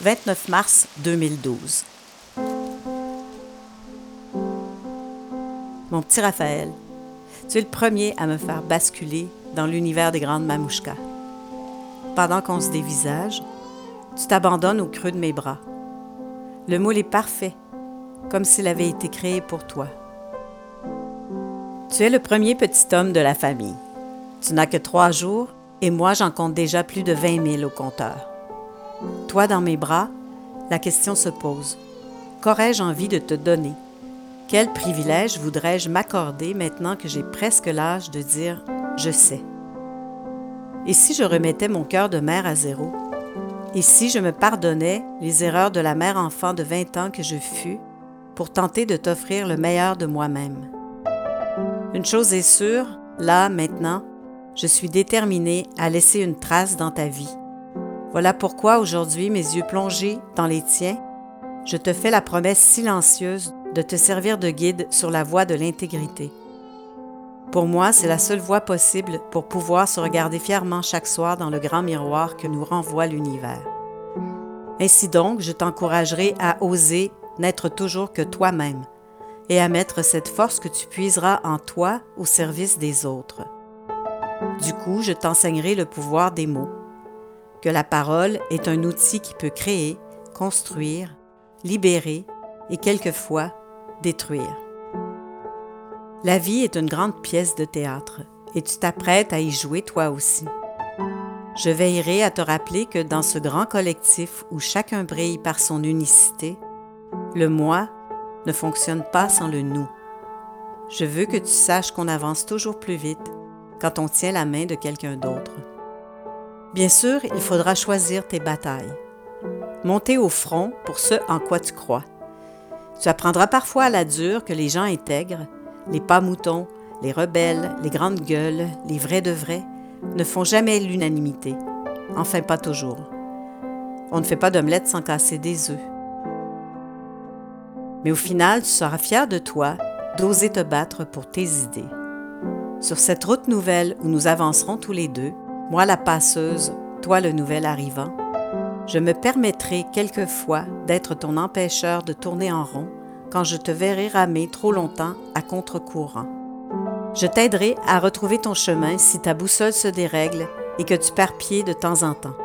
29 mars 2012. Mon petit Raphaël, tu es le premier à me faire basculer dans l'univers des grandes mamouchkas. Pendant qu'on se dévisage, tu t'abandonnes au creux de mes bras. Le moule est parfait, comme s'il avait été créé pour toi. Tu es le premier petit homme de la famille. Tu n'as que trois jours et moi j'en compte déjà plus de 20 000 au compteur. Toi dans mes bras, la question se pose. Qu'aurais-je envie de te donner? Quel privilège voudrais-je m'accorder maintenant que j'ai presque l'âge de dire je sais? Et si je remettais mon cœur de mère à zéro? Et si je me pardonnais les erreurs de la mère enfant de 20 ans que je fus pour tenter de t'offrir le meilleur de moi-même? Une chose est sûre, là, maintenant, je suis déterminée à laisser une trace dans ta vie. Voilà pourquoi aujourd'hui, mes yeux plongés dans les tiens, je te fais la promesse silencieuse de te servir de guide sur la voie de l'intégrité. Pour moi, c'est la seule voie possible pour pouvoir se regarder fièrement chaque soir dans le grand miroir que nous renvoie l'univers. Ainsi donc, je t'encouragerai à oser n'être toujours que toi-même et à mettre cette force que tu puiseras en toi au service des autres. Du coup, je t'enseignerai le pouvoir des mots, que la parole est un outil qui peut créer, construire, libérer et quelquefois détruire. La vie est une grande pièce de théâtre et tu t'apprêtes à y jouer toi aussi. Je veillerai à te rappeler que dans ce grand collectif où chacun brille par son unicité, le moi ne fonctionne pas sans le nous. Je veux que tu saches qu'on avance toujours plus vite quand on tient la main de quelqu'un d'autre. Bien sûr, il faudra choisir tes batailles. Monter au front pour ce en quoi tu crois. Tu apprendras parfois à la dure que les gens intègres, les pas moutons, les rebelles, les grandes gueules, les vrais de vrais, ne font jamais l'unanimité. Enfin, pas toujours. On ne fait pas d'omelette sans casser des œufs. Mais au final, tu seras fier de toi d'oser te battre pour tes idées. Sur cette route nouvelle où nous avancerons tous les deux, moi la passeuse, toi le nouvel arrivant, je me permettrai quelquefois d'être ton empêcheur de tourner en rond quand je te verrai ramer trop longtemps à contre-courant. Je t'aiderai à retrouver ton chemin si ta boussole se dérègle et que tu perds pied de temps en temps.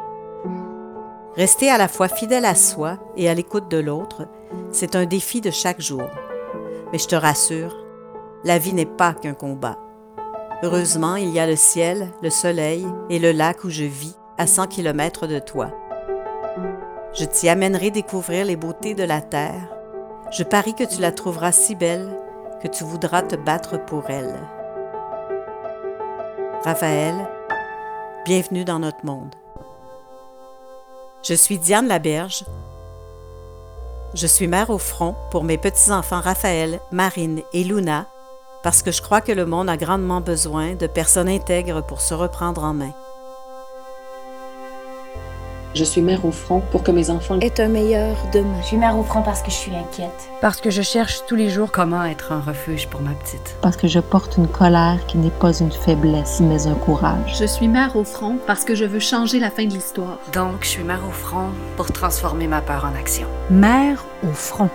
Rester à la fois fidèle à soi et à l'écoute de l'autre, c'est un défi de chaque jour. Mais je te rassure, la vie n'est pas qu'un combat. Heureusement, il y a le ciel, le soleil et le lac où je vis, à 100 km de toi. Je t'y amènerai découvrir les beautés de la terre. Je parie que tu la trouveras si belle que tu voudras te battre pour elle. Raphaël, bienvenue dans notre monde. Je suis Diane Laberge. Je suis mère au front pour mes petits-enfants Raphaël, Marine et Luna parce que je crois que le monde a grandement besoin de personnes intègres pour se reprendre en main. Je suis mère au front pour que mes enfants aient un meilleur demain. Je suis mère au front parce que je suis inquiète. Parce que je cherche tous les jours comment être un refuge pour ma petite. Parce que je porte une colère qui n'est pas une faiblesse, mais un courage. Je suis mère au front parce que je veux changer la fin de l'histoire. Donc, je suis mère au front pour transformer ma peur en action. Mère au front.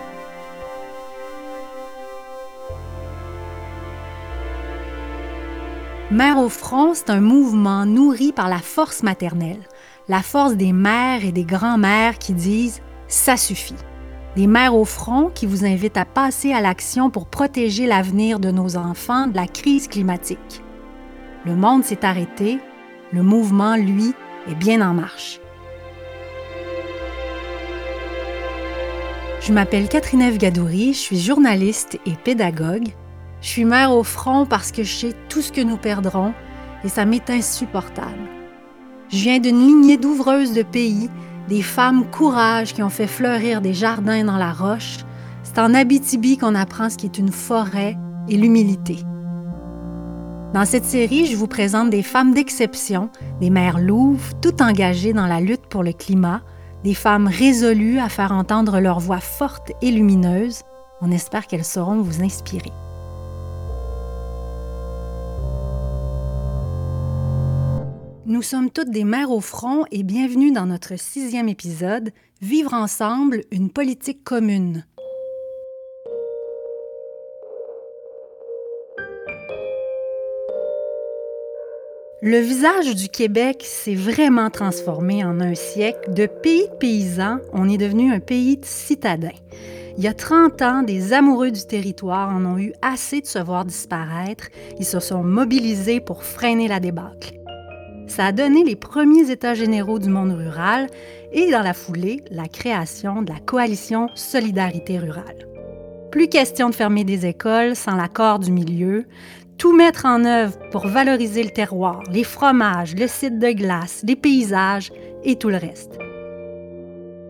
Mère au front, c'est un mouvement nourri par la force maternelle, la force des mères et des grands-mères qui disent ⁇ ça suffit ⁇ Des mères au front qui vous invitent à passer à l'action pour protéger l'avenir de nos enfants de la crise climatique. Le monde s'est arrêté, le mouvement, lui, est bien en marche. Je m'appelle Catherine Gadouri, je suis journaliste et pédagogue. Je suis mère au front parce que je sais tout ce que nous perdrons et ça m'est insupportable. Je viens d'une lignée d'ouvreuses de pays, des femmes courage qui ont fait fleurir des jardins dans la roche. C'est en Abitibi qu'on apprend ce qu'est une forêt et l'humilité. Dans cette série, je vous présente des femmes d'exception, des mères louves, tout engagées dans la lutte pour le climat, des femmes résolues à faire entendre leur voix forte et lumineuse. On espère qu'elles sauront vous inspirer. Nous sommes toutes des mères au front et bienvenue dans notre sixième épisode, Vivre ensemble, une politique commune. Le visage du Québec s'est vraiment transformé en un siècle. De pays de paysans, on est devenu un pays de citadins. Il y a 30 ans, des amoureux du territoire en ont eu assez de se voir disparaître. Ils se sont mobilisés pour freiner la débâcle. Ça a donné les premiers États généraux du monde rural et, dans la foulée, la création de la coalition Solidarité rurale. Plus question de fermer des écoles sans l'accord du milieu, tout mettre en œuvre pour valoriser le terroir, les fromages, le site de glace, les paysages et tout le reste.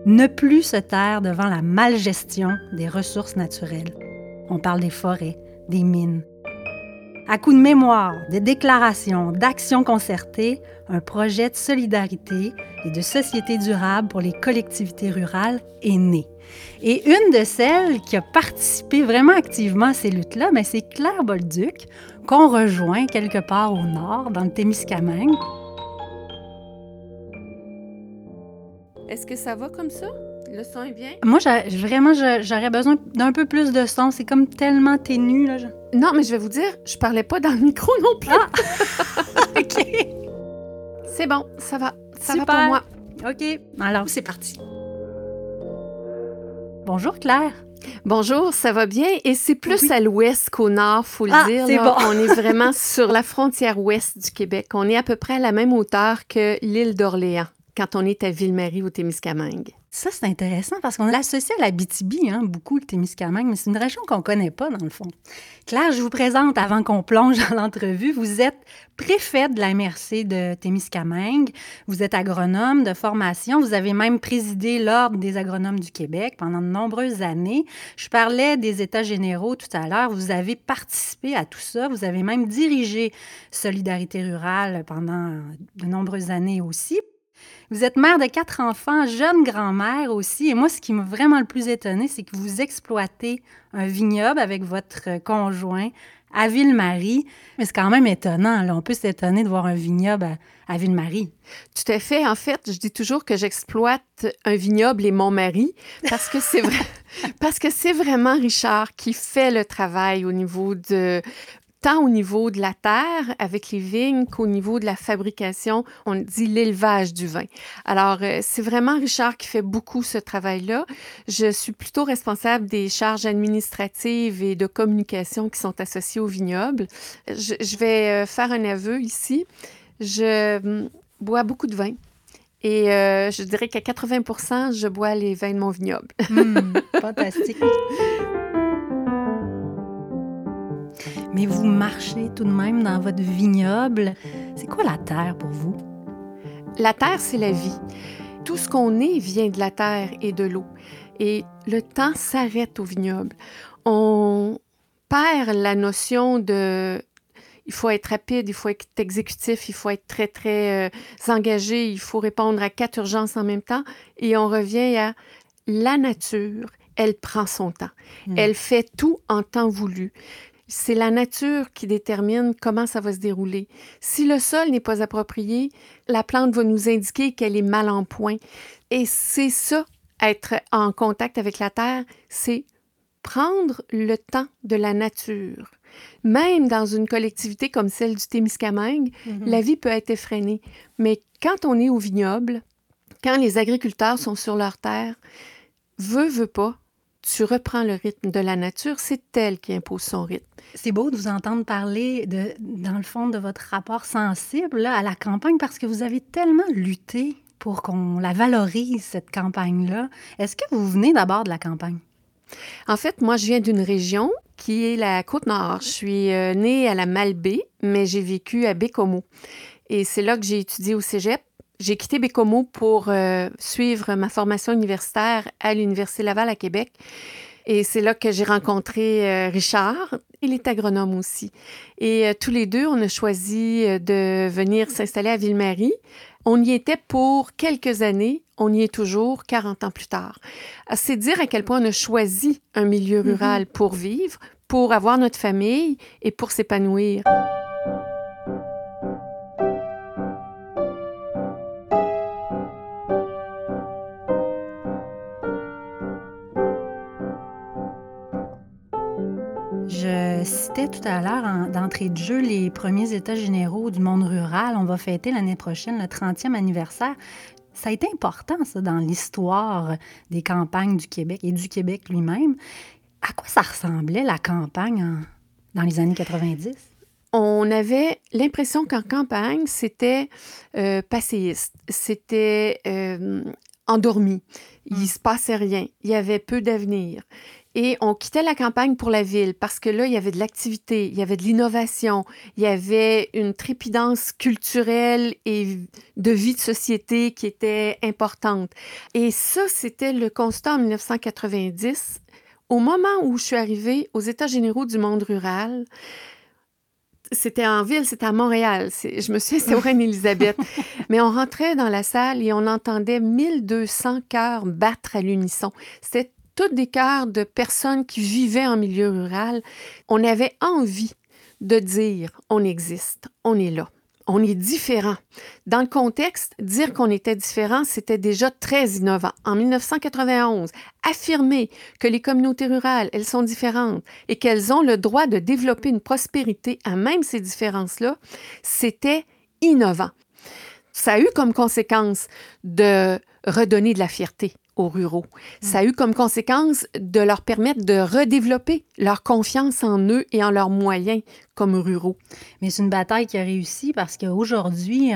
Ne plus se taire devant la malgestion des ressources naturelles. On parle des forêts, des mines. À coup de mémoire, de déclarations, d'actions concertées, un projet de solidarité et de société durable pour les collectivités rurales est né. Et une de celles qui a participé vraiment activement à ces luttes-là, ben, c'est Claire Bolduc, qu'on rejoint quelque part au nord, dans le Témiscamingue. Est-ce que ça va comme ça? Le son est bien? Moi, vraiment, j'aurais besoin d'un peu plus de son. C'est comme tellement ténu. Là. Non, mais je vais vous dire, je parlais pas dans le micro non plus. Ah! OK. C'est bon, ça va. Ça Super. va pour moi. OK. Alors, c'est parti. Bonjour, Claire. Bonjour, ça va bien? Et c'est plus Oui. à l'ouest qu'au nord, faut le Ah, dire. c'est là. bon. On est vraiment sur la frontière ouest du Québec. On est à peu près à la même hauteur que l'île d'Orléans quand on est à Ville-Marie au Témiscamingue. Ça, c'est intéressant parce qu'on l'associe à la BTB, hein, beaucoup, le Témiscamingue, mais c'est une région qu'on ne connaît pas, dans le fond. Claire, je vous présente, avant qu'on plonge dans l'entrevue, vous êtes préfète de la MRC de Témiscamingue, vous êtes agronome de formation, vous avez même présidé l'Ordre des agronomes du Québec pendant de nombreuses années. Je parlais des États généraux tout à l'heure, vous avez participé à tout ça, vous avez même dirigé Solidarité rurale pendant de nombreuses années aussi. Vous êtes mère de quatre enfants, jeune grand-mère aussi. Et moi, ce qui m'a vraiment le plus étonnée, c'est que vous exploitez un vignoble avec votre conjoint à Ville-Marie. Mais c'est quand même étonnant. On peut s'étonner de voir un vignoble à, Ville-Marie. Tout à fait. En fait, je dis toujours que j'exploite un vignoble et mon mari parce que c'est parce que c'est vraiment Richard qui fait le travail au niveau de tant au niveau de la terre avec les vignes qu'au niveau de la fabrication, on dit l'élevage du vin. Alors, euh, c'est vraiment Richard qui fait beaucoup ce travail-là. Je suis plutôt responsable des charges administratives et de communication qui sont associées au vignoble. Je, je vais euh, faire un aveu ici. Je hum, bois beaucoup de vin. Et euh, je dirais qu'à 80% je bois les vins de mon vignoble. Hum, fantastique. Mais vous marchez tout de même dans votre vignoble. C'est quoi la terre pour vous? La terre, c'est la vie. Tout ce qu'on est vient de la terre et de l'eau. Et le temps s'arrête au vignoble. On perd la notion de il faut être rapide, il faut être exécutif, il faut être très, très euh, engagé, il faut répondre à quatre urgences en même temps. Et on revient à la nature, elle prend son temps. Mm. Elle fait tout en temps voulu. C'est la nature qui détermine comment ça va se dérouler. Si le sol n'est pas approprié, la plante va nous indiquer qu'elle est mal en point. Et c'est ça, être en contact avec la terre, c'est prendre le temps de la nature. Même dans une collectivité comme celle du Témiscamingue, Mhm. la vie peut être effrénée. Mais quand on est au vignoble, quand les agriculteurs sont sur leur terre, veut, veut pas, tu reprends le rythme de la nature, c'est elle qui impose son rythme. C'est beau de vous entendre parler, de, dans le fond, de votre rapport sensible là, à la campagne parce que vous avez tellement lutté pour qu'on la valorise, cette campagne-là. Est-ce que vous venez d'abord de la campagne? En fait, moi, je viens d'une région qui est la Côte-Nord. Je suis euh, née à la Malbaie, mais j'ai vécu à Bécomo. Et c'est là que j'ai étudié au cégep. J'ai quitté Bécomo pour euh, suivre ma formation universitaire à l'Université Laval à Québec. Et c'est là que j'ai rencontré euh, Richard. Il est agronome aussi. Et euh, tous les deux, on a choisi de venir s'installer à Ville-Marie. On y était pour quelques années. On y est toujours 40 ans plus tard. Ah, C'est dire à quel point on a choisi un milieu rural pour vivre, pour avoir notre famille et pour s'épanouir. Tout à l'heure d'entrée de jeu les premiers états généraux du monde rural. On va fêter l'année prochaine le 30e anniversaire. Ça a été important, ça, dans l'histoire des campagnes du Québec et du Québec lui-même. À quoi ça ressemblait, la campagne, dans les années 90? On avait l'impression qu'en campagne, c'était euh, passéiste, c'était euh, endormi, il ne hum. se passait rien, il y avait peu d'avenir. Et on quittait la campagne pour la ville parce que là, il y avait de l'activité, il y avait de l'innovation, il y avait une trépidance culturelle et de vie de société qui était importante. Et ça, c'était le constat en 1990. Au moment où je suis arrivée aux États généraux du monde rural, c'était en ville, c'était à Montréal. Je me souviens, c'était au Reine-Élisabeth. Mais on rentrait dans la salle et on entendait 1200 cœurs battre à l'unisson. C'était toutes des cœurs de personnes qui vivaient en milieu rural. On avait envie de dire on existe, on est là. On est différent. Dans le contexte, dire qu'on était différent, c'était déjà très innovant. En 1991, affirmer que les communautés rurales, elles sont différentes et qu'elles ont le droit de développer une prospérité à même ces différences-là, c'était innovant. Ça a eu comme conséquence de redonner de la fierté aux ruraux. Ça a eu comme conséquence de leur permettre de redévelopper leur confiance en eux et en leurs moyens comme ruraux. Mais c'est une bataille qui a réussi parce qu'aujourd'hui,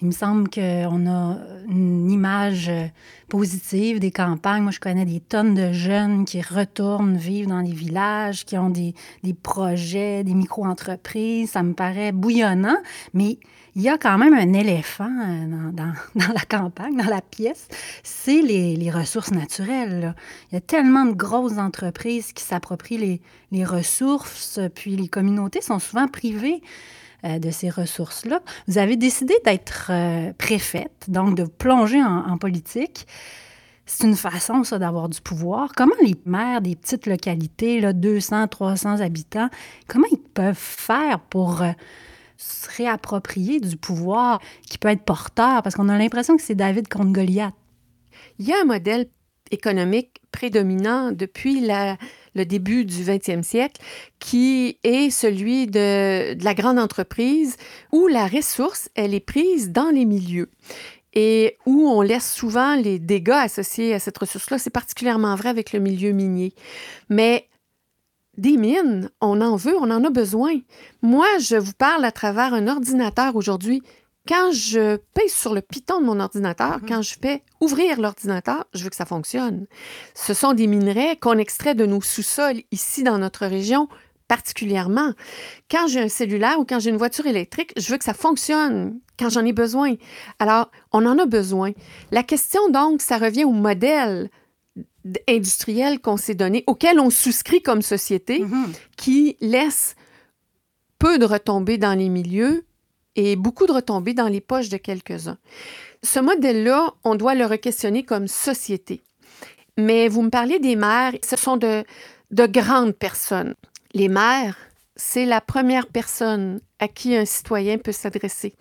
il me semble qu'on a une image positive des campagnes. Moi, je connais des tonnes de jeunes qui retournent vivre dans les villages, qui ont des, des projets, des micro-entreprises. Ça me paraît bouillonnant, mais il y a quand même un éléphant euh, dans, dans, la campagne, dans la pièce, c'est les, les, ressources naturelles. Il y a tellement de grosses entreprises qui s'approprient les, les, ressources, puis les communautés sont souvent privées euh, de ces ressources-là. Vous avez décidé d'être euh, préfète, donc de plonger en, politique. C'est une façon, ça, d'avoir du pouvoir. Comment les maires des petites localités, là, 200, 300 habitants, comment ils peuvent faire pour se réapproprier du pouvoir qui peut être porteur, parce qu'on a l'impression que c'est David contre Goliath. Il y a un modèle économique prédominant depuis le début du 20e siècle, qui est celui de, de, la grande entreprise où la ressource, elle est prise dans les milieux et où on laisse souvent les dégâts associés à cette ressource-là. C'est particulièrement vrai avec le milieu minier. Mais des mines, on en veut, on en a besoin. Moi, je vous parle à travers un ordinateur aujourd'hui. Quand je pèse sur le piton de mon ordinateur, mhm. quand je fais ouvrir l'ordinateur, je veux que ça fonctionne. Ce sont des minerais qu'on extrait de nos sous-sols ici dans notre région particulièrement. Quand j'ai un cellulaire ou quand j'ai une voiture électrique, je veux que ça fonctionne quand j'en ai besoin. Alors, on en a besoin. La question, donc, ça revient au modèle industriel qu'on s'est donné, auquel on souscrit comme société, mhm. qui laisse peu de retombées dans les milieux et beaucoup de retombées dans les poches de quelques-uns. Ce modèle-là, on doit le re-questionner comme société. Mais vous me parlez des maires, ce sont de, de grandes personnes. Les maires, c'est la première personne à qui un citoyen peut s'adresser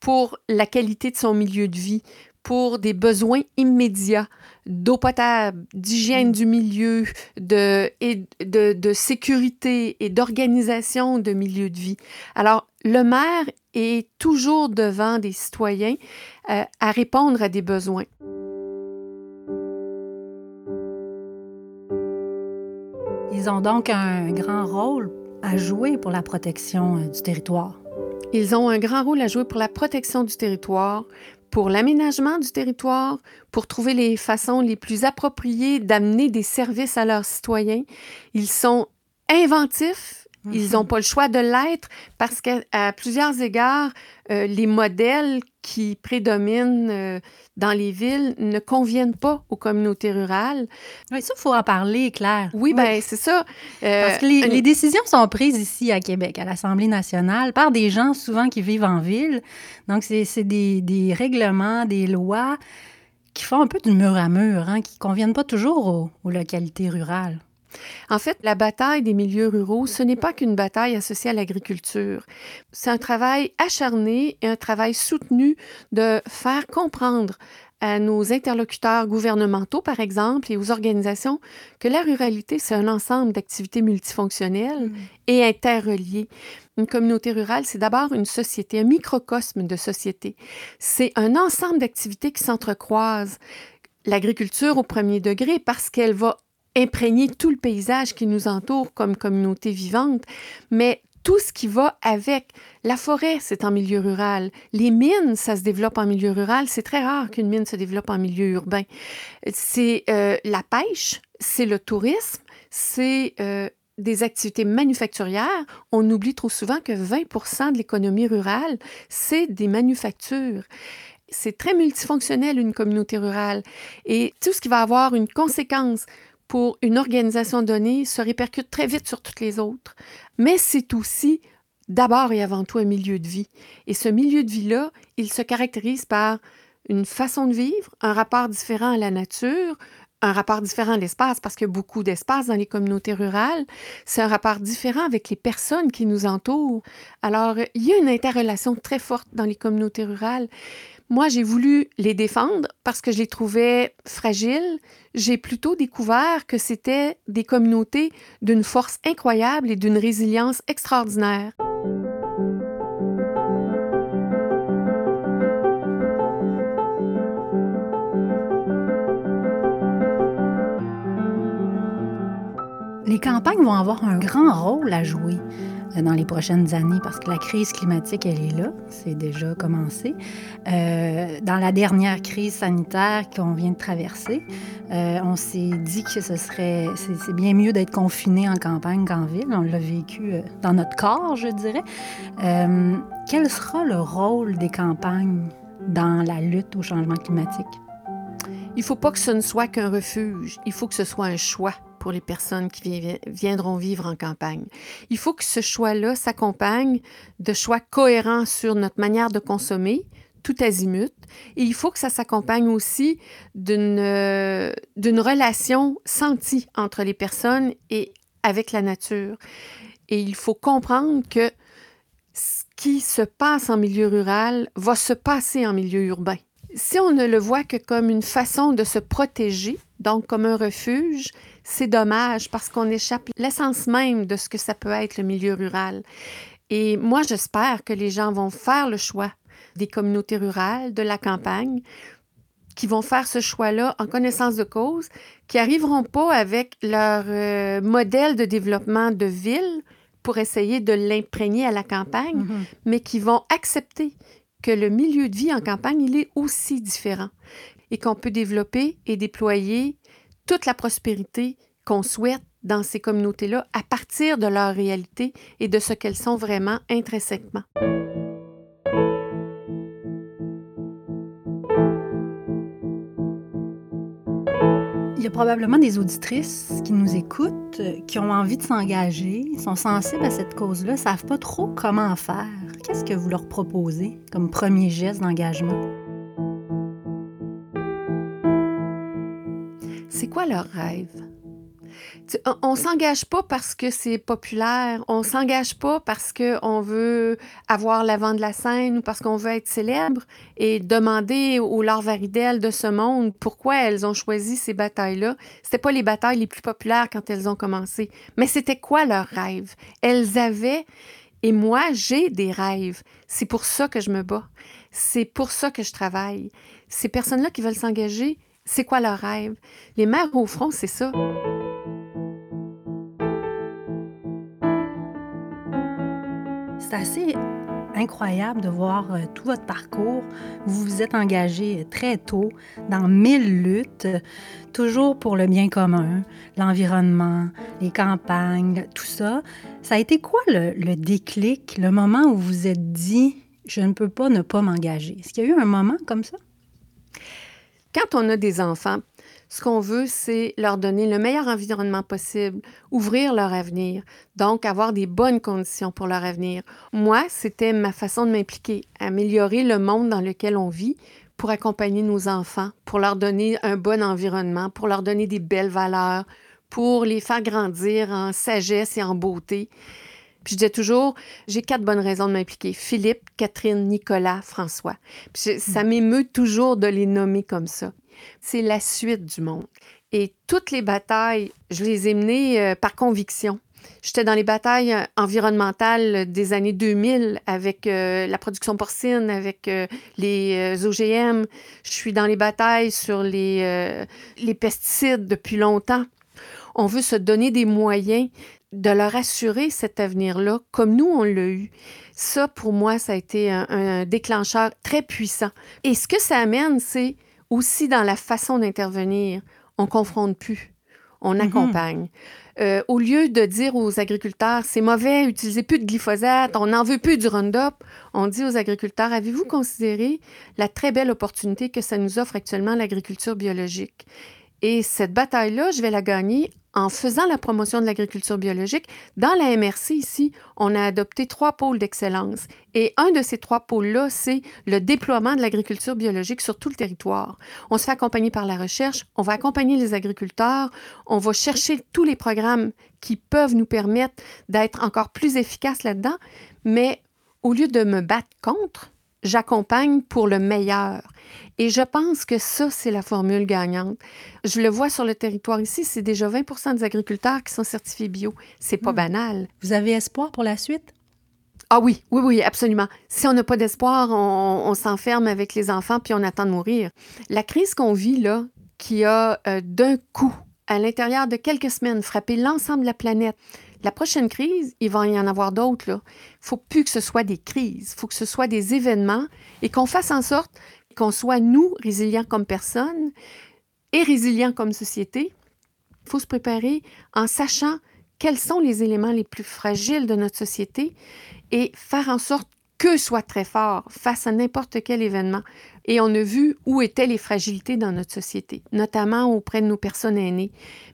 pour la qualité de son milieu de vie, pour des besoins immédiats d'eau potable, d'hygiène mm. du milieu, de, et de, de sécurité et d'organisation de milieu de vie. Alors, le maire est toujours devant des citoyens euh, à répondre à des besoins. Ils ont donc un grand rôle à jouer pour la protection euh, du territoire. Ils ont un grand rôle à jouer pour la protection du territoire, pour l'aménagement du territoire, pour trouver les façons les plus appropriées d'amener des services à leurs citoyens. Ils sont inventifs, ils n'ont pas le choix de l'être parce qu'à plusieurs égards, euh, les modèles qui prédominent euh, dans les villes ne conviennent pas aux communautés rurales. Oui, ça, il faut en parler, Claire. Oui, bien, c'est ça. Euh, parce que les, décisions sont prises ici à Québec, à l'Assemblée nationale, par des gens souvent qui vivent en ville. Donc, c'est des, des, règlements, des lois qui font un peu du mur à mur, hein, qui ne conviennent pas toujours aux, aux localités rurales. En fait, la bataille des milieux ruraux, ce n'est pas qu'une bataille associée à l'agriculture. C'est un travail acharné et un travail soutenu de faire comprendre à nos interlocuteurs gouvernementaux, par exemple, et aux organisations, que la ruralité, c'est un ensemble d'activités multifonctionnelles mm. et interreliées. Une communauté rurale, c'est d'abord une société, un microcosme de société. C'est un ensemble d'activités qui s'entrecroisent. L'agriculture au premier degré, parce qu'elle va imprégner tout le paysage qui nous entoure comme communauté vivante, mais tout ce qui va avec. La forêt, c'est en milieu rural. Les mines, ça se développe en milieu rural. C'est très rare qu'une mine se développe en milieu urbain. C'est euh, la pêche, c'est le tourisme, c'est euh, des activités manufacturières. On oublie trop souvent que 20 de l'économie rurale, c'est des manufactures c'est très multifonctionnel, une communauté rurale. Et tout ce qui va avoir une conséquence pour une organisation donnée se répercute très vite sur toutes les autres. Mais c'est aussi d'abord et avant tout un milieu de vie. Et ce milieu de vie-là, il se caractérise par une façon de vivre, un rapport différent à la nature, un rapport différent à l'espace, parce qu'il y a beaucoup d'espace dans les communautés rurales. C'est un rapport différent avec les personnes qui nous entourent. Alors, il y a une interrelation très forte dans les communautés rurales. Moi, j'ai voulu les défendre parce que je les trouvais fragiles. J'ai plutôt découvert que c'était des communautés d'une force incroyable et d'une résilience extraordinaire. Les campagnes vont avoir un grand rôle à jouer dans les prochaines années parce que la crise climatique, elle est là, c'est déjà commencé. Euh, dans la dernière crise sanitaire qu'on vient de traverser, euh, on s'est dit que ce serait, c'est bien mieux d'être confiné en campagne qu'en ville. On l'a vécu dans notre corps, je dirais. quel sera le rôle des campagnes dans la lutte au changement climatique? Il ne faut pas que ce ne soit qu'un refuge, il faut que ce soit un choix pour les personnes qui viendront vivre en campagne. Il faut que ce choix-là s'accompagne de choix cohérents sur notre manière de consommer, tout azimut. Et il faut que ça s'accompagne aussi d'une relation sentie entre les personnes et avec la nature. Et il faut comprendre que ce qui se passe en milieu rural va se passer en milieu urbain. Si on ne le voit que comme une façon de se protéger, donc comme un refuge, c'est dommage parce qu'on échappe l'essence même de ce que ça peut être le milieu rural. Et moi, j'espère que les gens vont faire le choix des communautés rurales, de la campagne, qui vont faire ce choix-là en connaissance de cause, qui n'arriveront pas avec leur euh, modèle de développement de ville pour essayer de l'imprégner à la campagne, mm-hmm. mais qui vont accepter que le milieu de vie en campagne, il est aussi différent et qu'on peut développer et déployer toute la prospérité qu'on souhaite dans ces communautés-là à partir de leur réalité et de ce qu'elles sont vraiment intrinsèquement. Il y a probablement des auditrices qui nous écoutent, qui ont envie de s'engager, sont sensibles à cette cause-là, savent pas trop comment faire. Qu'est-ce que vous leur proposez comme premier geste d'engagement? Quoi leur rêve? on, ne s'engage pas parce que c'est populaire, on s'engage pas parce qu'on veut avoir l'avant de la scène ou parce qu'on veut être célèbre et demander aux Laure de ce monde pourquoi elles ont choisi ces batailles-là. C'était pas les batailles les plus populaires quand elles ont commencé, mais c'était quoi leur rêve? Elles avaient et moi, j'ai des rêves. C'est pour ça que je me bats. C'est pour ça que je travaille. Ces personnes-là qui veulent s'engager, c'est quoi leur rêve? Les mères au front, c'est ça. C'est assez incroyable de voir euh, tout votre parcours. Vous vous êtes engagé très tôt dans mille luttes, toujours pour le bien commun, l'environnement, les campagnes, tout ça. Ça a été quoi le, le déclic, le moment où vous vous êtes dit, je ne peux pas ne pas m'engager? Est-ce qu'il y a eu un moment comme ça? Quand on a des enfants, ce qu'on veut, c'est leur donner le meilleur environnement possible, ouvrir leur avenir, donc avoir des bonnes conditions pour leur avenir. Moi, c'était ma façon de m'impliquer, améliorer le monde dans lequel on vit pour accompagner nos enfants, pour leur donner un bon environnement, pour leur donner des belles valeurs, pour les faire grandir en sagesse et en beauté. Puis je disais toujours, j'ai quatre bonnes raisons de m'impliquer. Philippe, Catherine, Nicolas, François. Puis ça m'émeut toujours de les nommer comme ça. C'est la suite du monde. Et toutes les batailles, je les ai menées euh, par conviction. J'étais dans les batailles euh, environnementales des années 2000 avec euh, la production porcine, avec les OGM. Je suis dans les batailles sur les, les pesticides depuis longtemps. On veut se donner des moyens de leur assurer cet avenir-là comme nous, on l'a eu. Ça, pour moi, ça a été un, déclencheur très puissant. Et ce que ça amène, c'est aussi dans la façon d'intervenir. On confronte plus, on mhm. accompagne. Euh, au lieu de dire aux agriculteurs, c'est mauvais, utilisez plus de glyphosate, on n'en veut plus du Roundup, on dit aux agriculteurs, avez-vous considéré la très belle opportunité que ça nous offre actuellement l'agriculture biologique? Et cette bataille-là, je vais la gagner en faisant la promotion de l'agriculture biologique. Dans la MRC ici, on a adopté trois pôles d'excellence. Et un de ces trois pôles-là, c'est le déploiement de l'agriculture biologique sur tout le territoire. On se fait accompagner par la recherche, on va accompagner les agriculteurs, on va chercher tous les programmes qui peuvent nous permettre d'être encore plus efficaces là-dedans. Mais au lieu de me battre contre, j'accompagne pour le meilleur. Et je pense que ça, c'est la formule gagnante. Je le vois sur le territoire ici, c'est déjà 20 des agriculteurs qui sont certifiés bio. C'est pas hmm. banal. Vous avez espoir pour la suite? Ah oui, oui, oui, absolument. Si on n'a pas d'espoir, on, s'enferme avec les enfants puis on attend de mourir. La crise qu'on vit là, qui a euh, d'un coup, à l'intérieur de quelques semaines, frappé l'ensemble de la planète, la prochaine crise, il va y en avoir d'autres. Il ne faut plus que ce soit des crises, il faut que ce soit des événements et qu'on fasse en sorte qu'on soit, nous, résilients comme personnes et résilients comme société. Il faut se préparer en sachant quels sont les éléments les plus fragiles de notre société et faire en sorte que soit très fort face à n'importe quel événement. Et on a vu où étaient les fragilités dans notre société, notamment auprès de nos personnes aînées.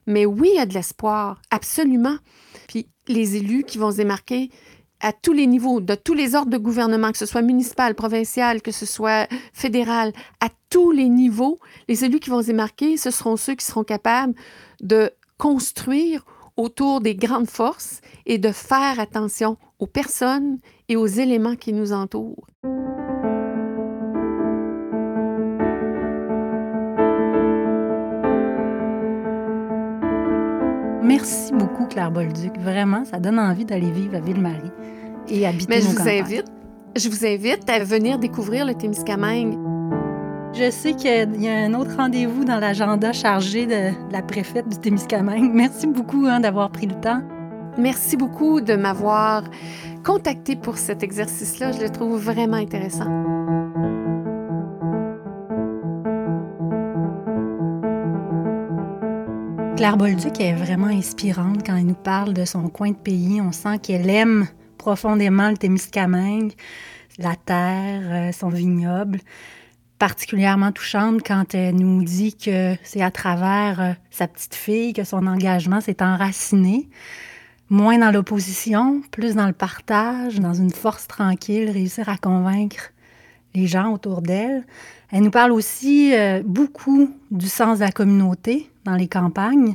Mais oui, il y a de l'espoir, absolument. Puis les élus qui vont se démarquer à tous les niveaux, de tous les ordres de gouvernement, que ce soit municipal, provincial, que ce soit fédéral, à tous les niveaux, les élus qui vont se démarquer, ce seront ceux qui seront capables de construire autour des grandes forces et de faire attention aux personnes et aux éléments qui nous entourent. Merci beaucoup, Claire Bolduc. Vraiment, ça donne envie d'aller vivre à Ville-Marie et habiter Mais je vous invite, je vous invite à venir découvrir le Témiscamingue. Je sais qu'il y a un autre rendez-vous dans l'agenda chargé de, la préfète du Témiscamingue. Merci beaucoup hein, d'avoir pris le temps. Merci beaucoup de m'avoir contacté pour cet exercice-là. Je le trouve vraiment intéressant. Claire Bolduc est vraiment inspirante quand elle nous parle de son coin de pays. On sent qu'elle aime profondément le Témiscamingue, la terre, euh, son vignoble. Particulièrement touchante quand elle nous dit que c'est à travers euh, sa petite fille que son engagement s'est enraciné. Moins dans l'opposition, plus dans le partage, dans une force tranquille, réussir à convaincre les gens autour d'elle. Elle nous parle aussi euh, beaucoup du sens de la communauté, dans les campagnes.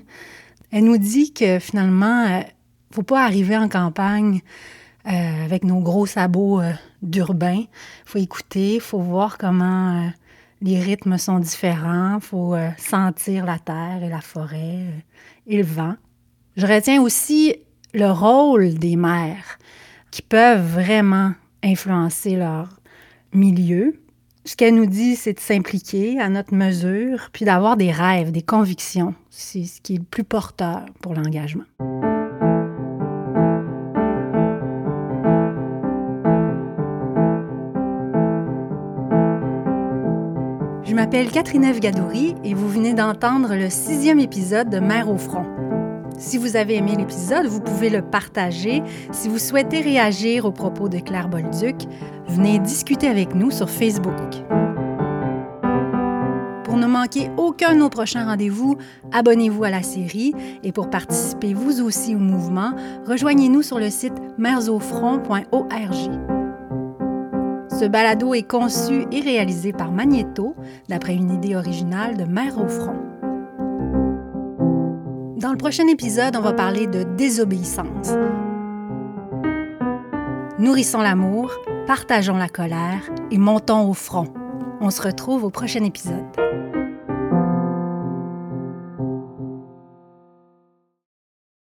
Elle nous dit que finalement, il euh, ne faut pas arriver en campagne euh, avec nos gros sabots d'urbain. Il faut écouter, il faut voir comment les rythmes sont différents, il faut sentir la terre et la forêt et le vent. Je retiens aussi le rôle des mères qui peuvent vraiment influencer leur milieu, ce qu'elle nous dit, c'est de s'impliquer à notre mesure, puis d'avoir des rêves, des convictions. C'est ce qui est le plus porteur pour l'engagement. Je m'appelle Catherine Gadouri et vous venez d'entendre le sixième épisode de Mère au front. Si vous avez aimé l'épisode, vous pouvez le partager. Si vous souhaitez réagir aux propos de Claire Bolduc, venez discuter avec nous sur Facebook. Pour ne manquer aucun de nos prochains rendez-vous, abonnez-vous à la série et pour participer vous aussi au mouvement, rejoignez-nous sur le site mersaufront.org. Ce balado est conçu et réalisé par Magneto, d'après une idée originale de Mère au front. Dans le prochain épisode, on va parler de désobéissance. Nourrissons l'amour, partageons la colère et montons au front. On se retrouve au prochain épisode.